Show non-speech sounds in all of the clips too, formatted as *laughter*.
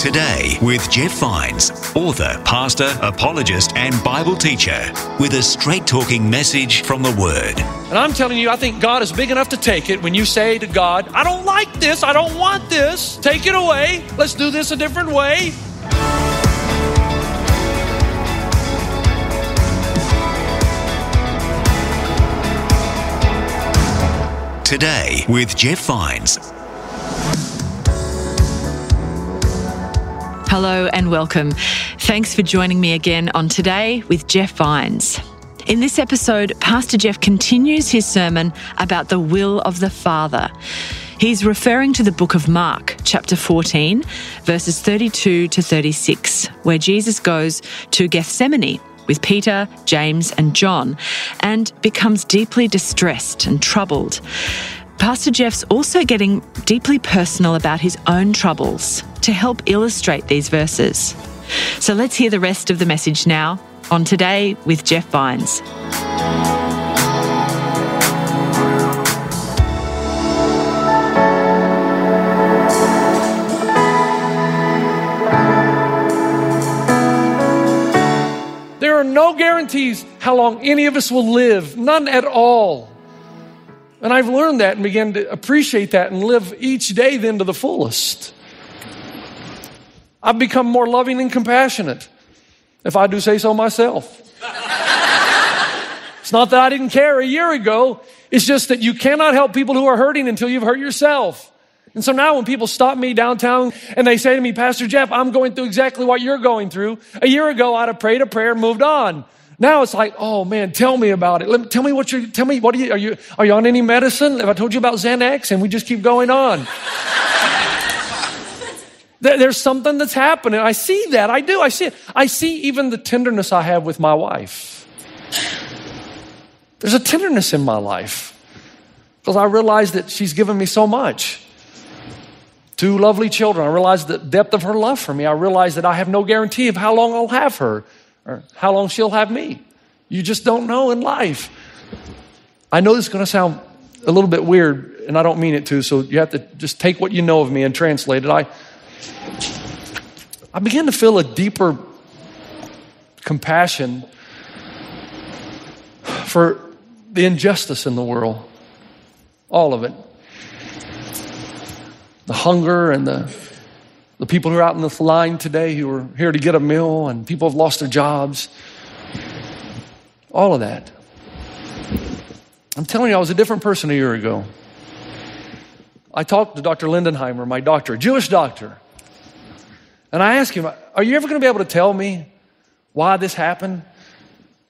Today with Jeff Vines, author, pastor, apologist, and Bible teacher, with a straight talking message from the Word. And I'm telling you, I think God is big enough to take it when you say to God, I don't like this, I don't want this, take it away, let's do this a different way. Today with Jeff Vines. Hello and welcome. Thanks for joining me again on Today with Jeff Vines. In this episode, Pastor Jeff continues his sermon about the will of the Father. He's referring to the book of Mark, chapter 14, verses 32 to 36, where Jesus goes to Gethsemane with Peter, James, and John, and becomes deeply distressed and troubled. Pastor Jeff's also getting deeply personal about his own troubles to help illustrate these verses. So let's hear the rest of the message now on Today with Jeff Vines. There are no guarantees how long any of us will live, none at all. And I've learned that and began to appreciate that and live each day then to the fullest. I've become more loving and compassionate, if I do say so myself. *laughs* it's not that I didn't care a year ago, it's just that you cannot help people who are hurting until you've hurt yourself. And so now when people stop me downtown and they say to me, Pastor Jeff, I'm going through exactly what you're going through. A year ago, I'd have prayed a prayer and moved on. Now it's like, oh man, tell me about it. Let me, tell me what you're, tell me, what are you, are you, are you on any medicine? Have I told you about Xanax? And we just keep going on. *laughs* There's something that's happening. I see that. I do. I see it. I see even the tenderness I have with my wife. There's a tenderness in my life because I realize that she's given me so much. Two lovely children. I realize the depth of her love for me. I realize that I have no guarantee of how long I'll have her or how long she'll have me. You just don't know in life. I know this is going to sound a little bit weird, and I don't mean it to, so you have to just take what you know of me and translate it. I, I began to feel a deeper compassion for the injustice in the world. All of it. The hunger and the, the people who are out in the line today who are here to get a meal, and people have lost their jobs. All of that. I'm telling you, I was a different person a year ago. I talked to Dr. Lindenheimer, my doctor, a Jewish doctor. And I asked him, Are you ever going to be able to tell me why this happened?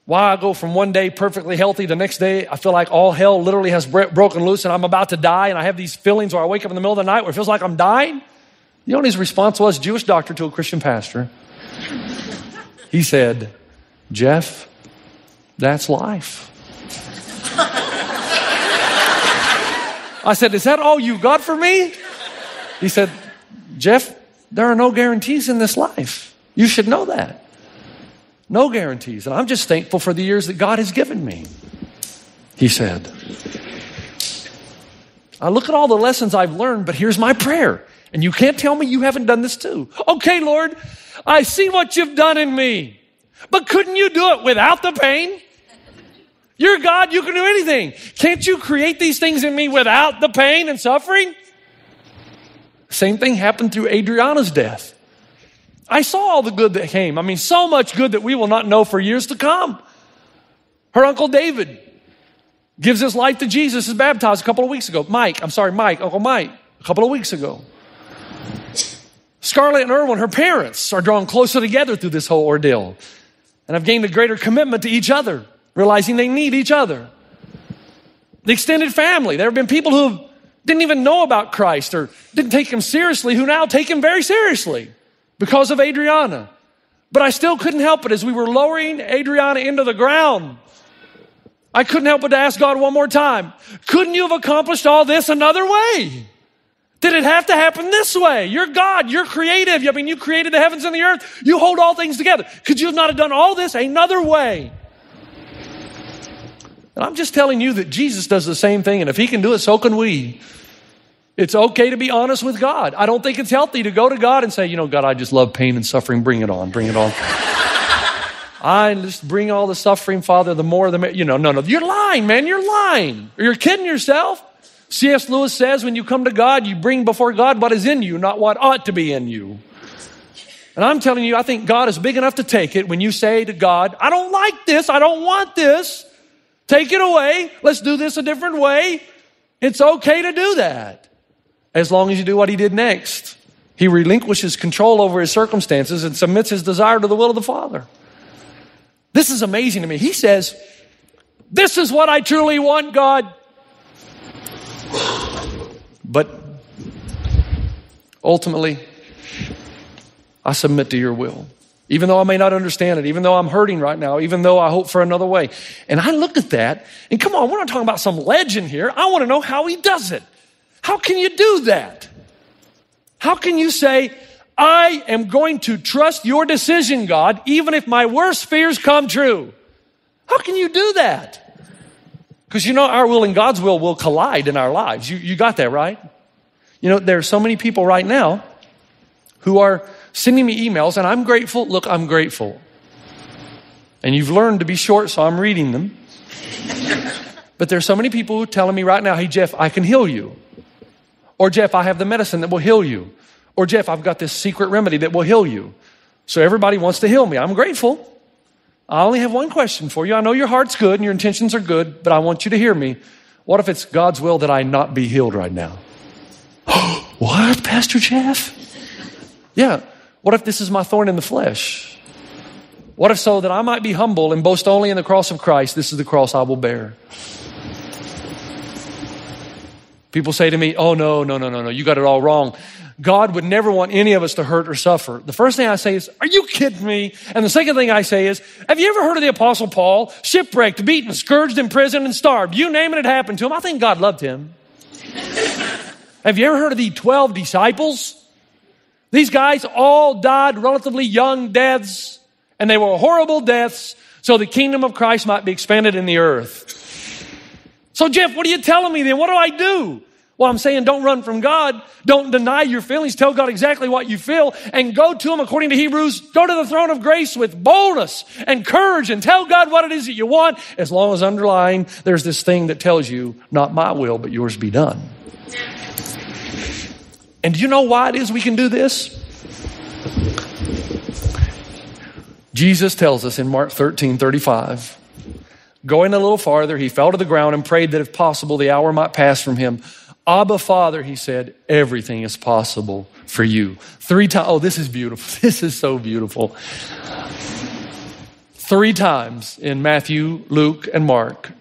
Why I go from one day perfectly healthy, to the next day I feel like all hell literally has broken loose and I'm about to die, and I have these feelings where I wake up in the middle of the night where it feels like I'm dying? You know what his response was? Jewish doctor to a Christian pastor. He said, Jeff, that's life. I said, Is that all you got for me? He said, Jeff, there are no guarantees in this life. You should know that. No guarantees. And I'm just thankful for the years that God has given me. He said, I look at all the lessons I've learned, but here's my prayer. And you can't tell me you haven't done this too. Okay, Lord, I see what you've done in me, but couldn't you do it without the pain? You're God, you can do anything. Can't you create these things in me without the pain and suffering? Same thing happened through Adriana's death. I saw all the good that came. I mean, so much good that we will not know for years to come. Her uncle David gives his life to Jesus, is baptized a couple of weeks ago. Mike, I'm sorry, Mike, Uncle Mike, a couple of weeks ago. Scarlett and Erwin, her parents, are drawn closer together through this whole ordeal. And I've gained a greater commitment to each other, realizing they need each other. The extended family. There have been people who didn't even know about Christ or didn't take him seriously who now take him very seriously because of Adriana. But I still couldn't help it as we were lowering Adriana into the ground. I couldn't help but to ask God one more time, couldn't you have accomplished all this another way? Did it have to happen this way? You're God. You're creative. I mean, you created the heavens and the earth. You hold all things together. Could you have not have done all this another way? And I'm just telling you that Jesus does the same thing. And if he can do it, so can we. It's okay to be honest with God. I don't think it's healthy to go to God and say, you know, God, I just love pain and suffering. Bring it on. Bring it on. *laughs* I just bring all the suffering, Father, the more the, you know, no, no. You're lying, man. You're lying. You're kidding yourself. C.S. Lewis says when you come to God, you bring before God what is in you, not what ought to be in you. And I'm telling you, I think God is big enough to take it when you say to God, I don't like this. I don't want this. Take it away. Let's do this a different way. It's okay to do that as long as you do what he did next. He relinquishes control over his circumstances and submits his desire to the will of the Father. This is amazing to me. He says, This is what I truly want, God. But ultimately, I submit to your will. Even though I may not understand it, even though I'm hurting right now, even though I hope for another way. And I look at that, and come on, we're not talking about some legend here. I want to know how he does it. How can you do that? How can you say, I am going to trust your decision, God, even if my worst fears come true? How can you do that? Because you know, our will and God's will will collide in our lives. You, you got that, right? You know, there are so many people right now who are sending me emails, and I'm grateful. Look, I'm grateful. And you've learned to be short, so I'm reading them. *laughs* but there's so many people who are telling me right now, hey, Jeff, I can heal you. Or, Jeff, I have the medicine that will heal you. Or, Jeff, I've got this secret remedy that will heal you. So everybody wants to heal me. I'm grateful. I only have one question for you. I know your heart's good and your intentions are good, but I want you to hear me. What if it's God's will that I not be healed right now? *gasps* what, Pastor Jeff? Yeah. What if this is my thorn in the flesh? What if so that I might be humble and boast only in the cross of Christ? This is the cross I will bear. People say to me, Oh, no, no, no, no, no, you got it all wrong. God would never want any of us to hurt or suffer. The first thing I say is, Are you kidding me? And the second thing I say is, Have you ever heard of the Apostle Paul? Shipwrecked, beaten, scourged, imprisoned, and starved. You name it, it happened to him. I think God loved him. *laughs* Have you ever heard of the 12 disciples? These guys all died relatively young deaths, and they were horrible deaths, so the kingdom of Christ might be expanded in the earth. So, Jeff, what are you telling me then? What do I do? Well, I'm saying don't run from God. Don't deny your feelings. Tell God exactly what you feel and go to Him according to Hebrews. Go to the throne of grace with boldness and courage and tell God what it is that you want as long as underlying there's this thing that tells you, not my will, but yours be done. And do you know why it is we can do this? Jesus tells us in Mark 13 35, going a little farther, he fell to the ground and prayed that if possible, the hour might pass from him. Abba, Father, he said, everything is possible for you. Three times. Oh, this is beautiful. *laughs* This is so beautiful. Three times in Matthew, Luke, and Mark,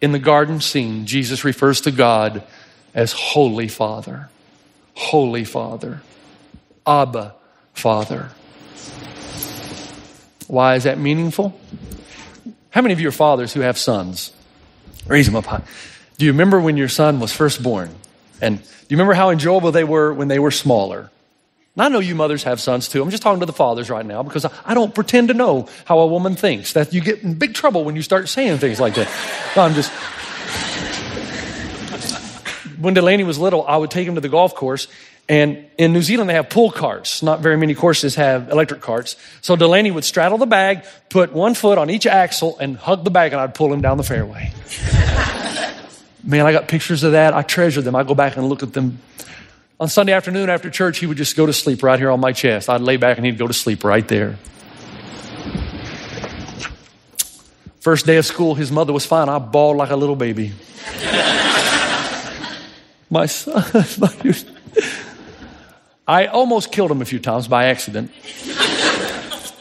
in the garden scene, Jesus refers to God as Holy Father. Holy Father. Abba, Father. Why is that meaningful? How many of you are fathers who have sons? Raise them up high. Do you remember when your son was first born? And do you remember how enjoyable they were when they were smaller? And I know you mothers have sons too. I'm just talking to the fathers right now because I don't pretend to know how a woman thinks. That you get in big trouble when you start saying things like that. No, I'm just. When Delaney was little, I would take him to the golf course. And in New Zealand, they have pull carts. Not very many courses have electric carts. So Delaney would straddle the bag, put one foot on each axle, and hug the bag, and I'd pull him down the fairway. Man, I got pictures of that. I treasure them. I go back and look at them. On Sunday afternoon after church, he would just go to sleep right here on my chest. I'd lay back and he'd go to sleep right there. First day of school, his mother was fine. I bawled like a little baby. *laughs* my son, *laughs* I almost killed him a few times by accident.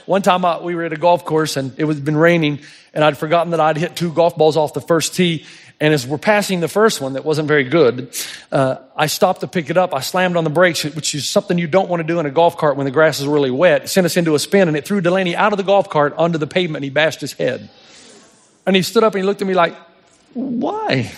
One time I, we were at a golf course and it was been raining and I'd forgotten that I'd hit two golf balls off the first tee. And as we're passing the first one that wasn't very good, uh, I stopped to pick it up. I slammed on the brakes, which is something you don't want to do in a golf cart when the grass is really wet. It sent us into a spin and it threw Delaney out of the golf cart onto the pavement and he bashed his head. And he stood up and he looked at me like, why?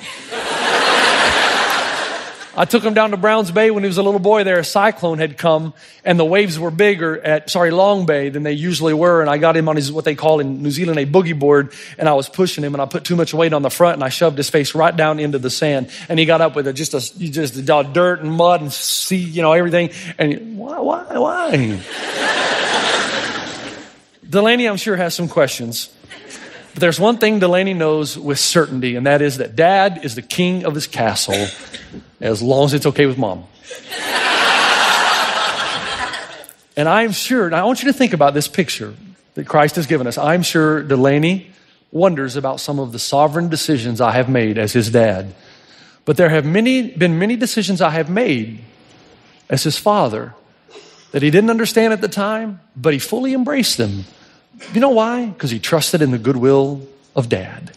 I took him down to Browns Bay when he was a little boy there. A cyclone had come and the waves were bigger at, sorry, Long Bay than they usually were. And I got him on his, what they call in New Zealand, a boogie board. And I was pushing him and I put too much weight on the front and I shoved his face right down into the sand. And he got up with a, just a, just a, dirt and mud and sea, you know, everything. And he, why, why, why? *laughs* Delaney, I'm sure, has some questions. But there's one thing Delaney knows with certainty, and that is that dad is the king of his castle as long as it's okay with mom. and I'm sure, and I want you to think about this picture that Christ has given us. I'm sure Delaney wonders about some of the sovereign decisions I have made as his dad. But there have many, been many decisions I have made as his father that he didn't understand at the time, but he fully embraced them you know why? Because he trusted in the goodwill of dad.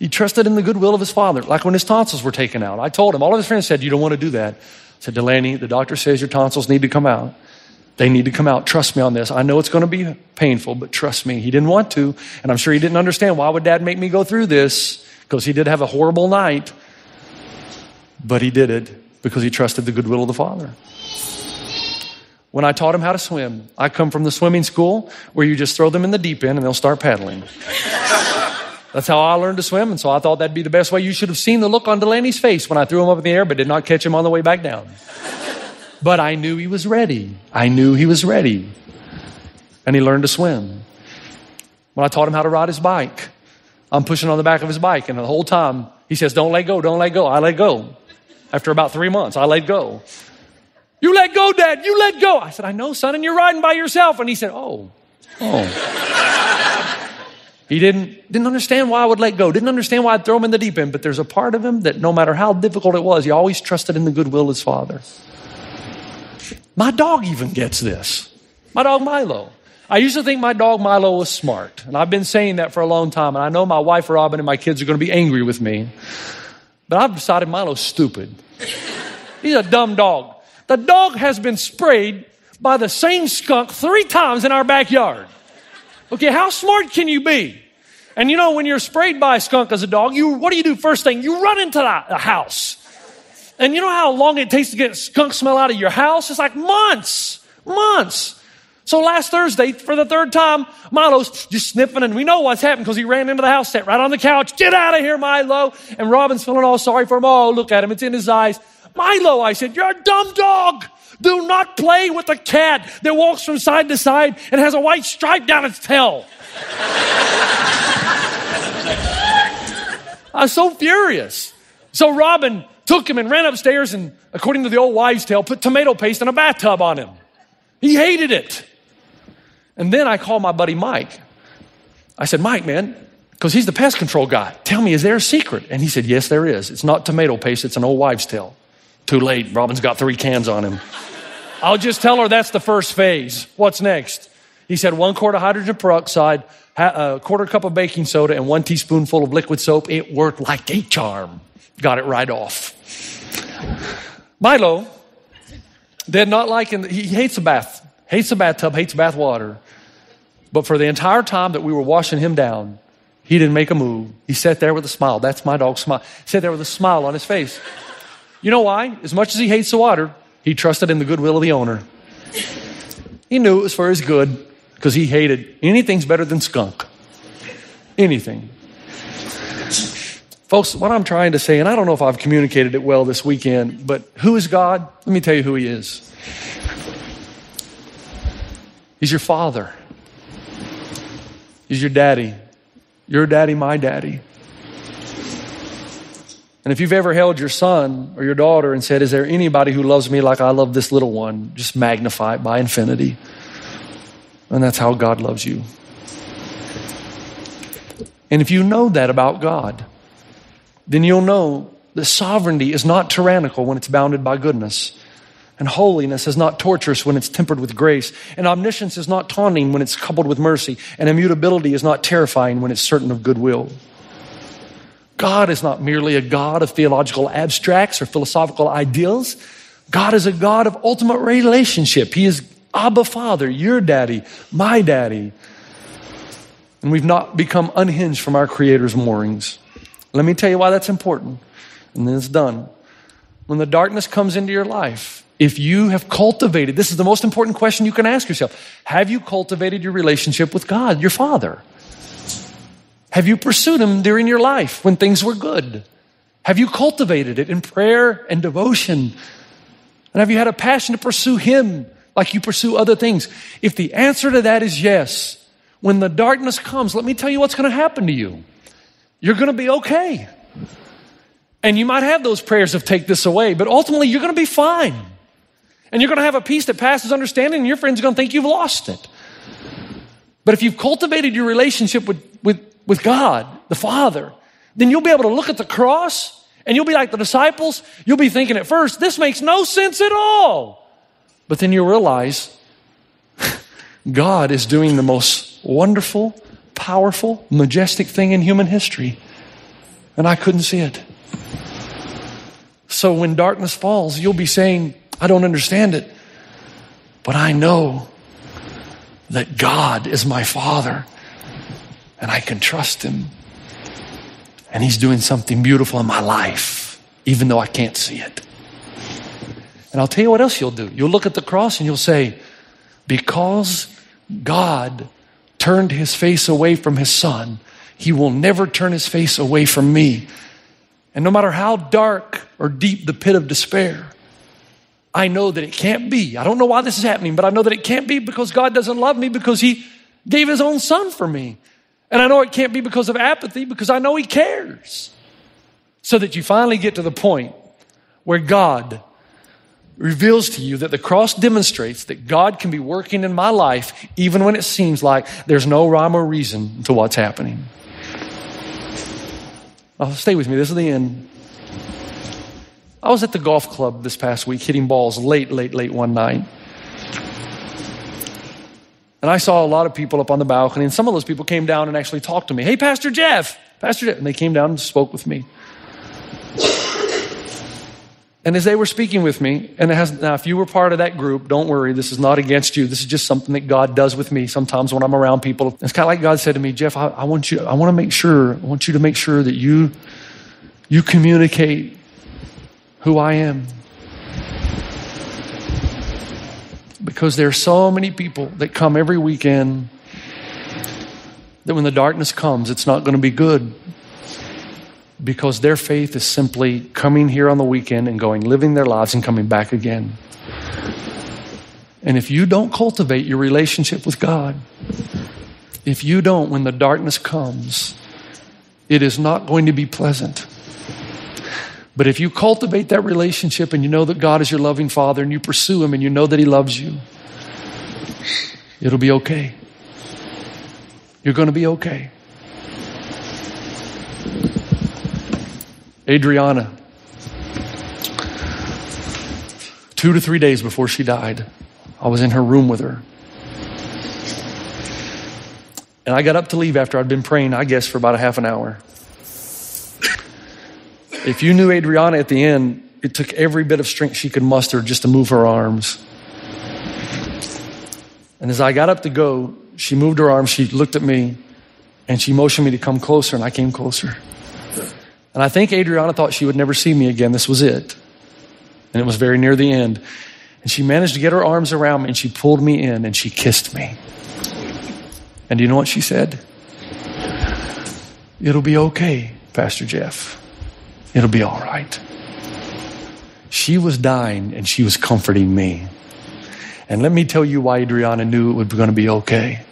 He trusted in the goodwill of his father, like when his tonsils were taken out. I told him, all of his friends said, You don't want to do that. I said, Delaney, the doctor says your tonsils need to come out. They need to come out. Trust me on this. I know it's going to be painful, but trust me. He didn't want to, and I'm sure he didn't understand why would dad make me go through this? Because he did have a horrible night. But he did it because he trusted the goodwill of the father when I taught him how to swim. I come from the swimming school where you just throw them in the deep end and they'll start paddling. That's how I learned to swim, and so I thought that'd be the best way. You should have seen the look on Delaney's face when I threw him up in the air, but did not catch him on the way back down. But I knew he was ready. I knew he was ready. And he learned to swim. When I taught him how to ride his bike, I'm pushing on the back of his bike, and the whole time he says, Don't let go, don't let go. I let go. After about three months, I let go. You let go, Dad. You let go. I said, I know, son, and you're riding by yourself. And he said, Oh, oh. He didn't, didn't understand why I would let go, didn't understand why I'd throw him in the deep end, but there's a part of him that no matter how difficult it was, he always trusted in the goodwill of his father. My dog even gets this. My dog Milo. I used to think my dog Milo was smart, and I've been saying that for a long time, and I know my wife Robin and my kids are going to be angry with me. But I've decided Milo's stupid. He's a dumb dog. The dog has been sprayed by the same skunk three times in our backyard. Okay, how smart can you be? And you know, when you're sprayed by a skunk as a dog, you what do you do first thing? You run into the house. And you know how long it takes to get skunk smell out of your house? It's like months, months. So last Thursday, for the third time, Milo's just sniffing, and we know what's happened because he ran into the house, sat right on the couch. Get out of here, Milo! And Robin's feeling all sorry for him. Oh, look at him; it's in his eyes. Milo, I said, you're a dumb dog. Do not play with a cat that walks from side to side and has a white stripe down its tail. *laughs* I was so furious. So Robin took him and ran upstairs and, according to the old wives' tale, put tomato paste in a bathtub on him. He hated it. And then I called my buddy Mike. I said, Mike, man, because he's the pest control guy. Tell me, is there a secret? And he said, Yes, there is. It's not tomato paste, it's an old wives' tale. Too late. Robin's got three cans on him. I'll just tell her that's the first phase. What's next? He said one quart of hydrogen peroxide, a uh, quarter cup of baking soda, and one teaspoonful of liquid soap. It worked like a charm. Got it right off. Milo did not like, he hates a bath, hates a bathtub, hates bath water. But for the entire time that we were washing him down, he didn't make a move. He sat there with a smile. That's my dog's smile. He sat there with a smile on his face. You know why? As much as he hates the water, he trusted in the goodwill of the owner. He knew it was for his good because he hated anything's better than skunk. Anything. Folks, what I'm trying to say, and I don't know if I've communicated it well this weekend, but who is God? Let me tell you who He is. He's your father, He's your daddy. Your daddy, my daddy. And if you've ever held your son or your daughter and said, Is there anybody who loves me like I love this little one? Just magnify it by infinity. And that's how God loves you. And if you know that about God, then you'll know that sovereignty is not tyrannical when it's bounded by goodness. And holiness is not torturous when it's tempered with grace. And omniscience is not taunting when it's coupled with mercy. And immutability is not terrifying when it's certain of goodwill. God is not merely a God of theological abstracts or philosophical ideals. God is a God of ultimate relationship. He is Abba Father, your daddy, my daddy. And we've not become unhinged from our Creator's moorings. Let me tell you why that's important. And then it's done. When the darkness comes into your life, if you have cultivated, this is the most important question you can ask yourself. Have you cultivated your relationship with God, your Father? Have you pursued Him during your life when things were good? Have you cultivated it in prayer and devotion? And have you had a passion to pursue Him like you pursue other things? If the answer to that is yes, when the darkness comes, let me tell you what's going to happen to you. You're going to be okay. And you might have those prayers of take this away, but ultimately you're going to be fine. And you're going to have a peace that passes understanding, and your friends are going to think you've lost it. But if you've cultivated your relationship with, with, with God, the Father, then you'll be able to look at the cross and you'll be like the disciples. You'll be thinking at first, this makes no sense at all. But then you'll realize *laughs* God is doing the most wonderful, powerful, majestic thing in human history. And I couldn't see it. So when darkness falls, you'll be saying, I don't understand it, but I know that God is my Father and I can trust Him. And He's doing something beautiful in my life, even though I can't see it. And I'll tell you what else you'll do. You'll look at the cross and you'll say, Because God turned His face away from His Son, He will never turn His face away from me. And no matter how dark or deep the pit of despair, I know that it can't be. I don't know why this is happening, but I know that it can't be because God doesn't love me because He gave His own Son for me. And I know it can't be because of apathy because I know He cares. So that you finally get to the point where God reveals to you that the cross demonstrates that God can be working in my life even when it seems like there's no rhyme or reason to what's happening. Oh, stay with me. This is the end. I was at the golf club this past week hitting balls late, late, late one night. And I saw a lot of people up on the balcony, and some of those people came down and actually talked to me. Hey, Pastor Jeff, Pastor Jeff. And they came down and spoke with me. And as they were speaking with me, and it has, now if you were part of that group, don't worry, this is not against you. This is just something that God does with me sometimes when I'm around people. It's kind of like God said to me, Jeff, I, I want you, I want to make sure, I want you to make sure that you, you communicate who I am. Because there are so many people that come every weekend that when the darkness comes, it's not going to be good because their faith is simply coming here on the weekend and going, living their lives and coming back again. And if you don't cultivate your relationship with God, if you don't, when the darkness comes, it is not going to be pleasant. But if you cultivate that relationship and you know that God is your loving Father and you pursue Him and you know that He loves you, it'll be okay. You're going to be okay. Adriana, two to three days before she died, I was in her room with her. And I got up to leave after I'd been praying, I guess, for about a half an hour. If you knew Adriana at the end, it took every bit of strength she could muster just to move her arms. And as I got up to go, she moved her arms, she looked at me, and she motioned me to come closer, and I came closer. And I think Adriana thought she would never see me again. This was it. And it was very near the end. And she managed to get her arms around me and she pulled me in and she kissed me. And do you know what she said? It'll be okay, Pastor Jeff. It'll be all right. She was dying and she was comforting me. And let me tell you why Adriana knew it was going to be okay.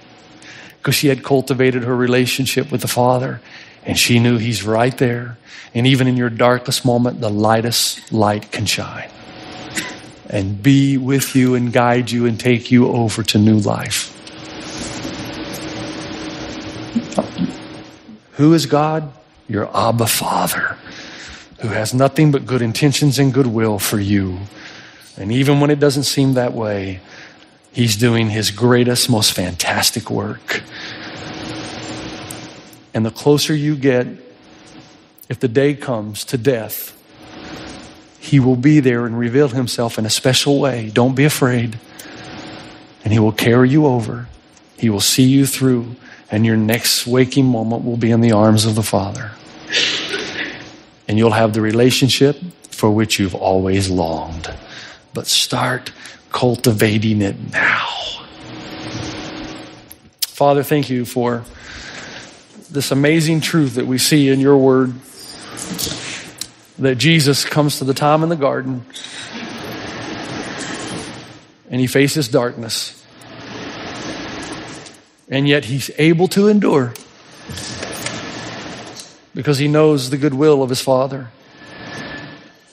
Because she had cultivated her relationship with the Father and she knew He's right there. And even in your darkest moment, the lightest light can shine and be with you and guide you and take you over to new life. Who is God? Your Abba Father, who has nothing but good intentions and goodwill for you. And even when it doesn't seem that way, He's doing His greatest, most fantastic work. And the closer you get, if the day comes to death, He will be there and reveal Himself in a special way. Don't be afraid. And He will carry you over, He will see you through, and your next waking moment will be in the arms of the Father. And you'll have the relationship for which you've always longed. But start cultivating it now. Father, thank you for this amazing truth that we see in your word that Jesus comes to the time in the garden and he faces darkness. And yet he's able to endure because he knows the goodwill of his Father.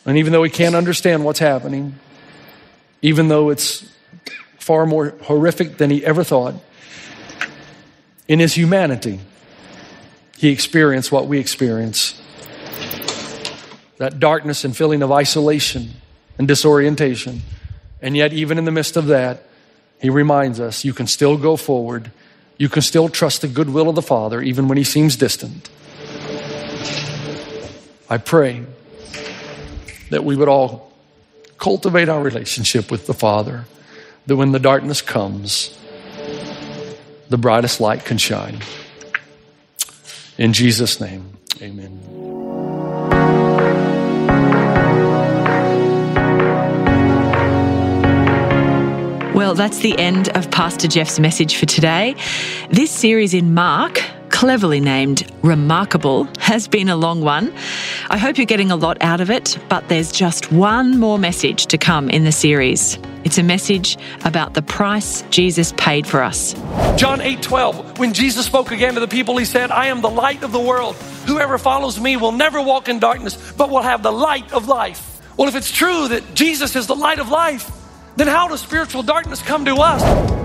And even though he can't understand what's happening, even though it's far more horrific than he ever thought, in his humanity, he experienced what we experience that darkness and feeling of isolation and disorientation. And yet, even in the midst of that, he reminds us you can still go forward. You can still trust the goodwill of the Father, even when he seems distant. I pray that we would all cultivate our relationship with the Father, that when the darkness comes, the brightest light can shine. In Jesus' name, amen. Well, that's the end of Pastor Jeff's message for today. This series in Mark, cleverly named Remarkable, has been a long one. I hope you're getting a lot out of it, but there's just one more message to come in the series. It's a message about the price Jesus paid for us. John 8 12, when Jesus spoke again to the people, he said, I am the light of the world. Whoever follows me will never walk in darkness, but will have the light of life. Well, if it's true that Jesus is the light of life, then how does spiritual darkness come to us?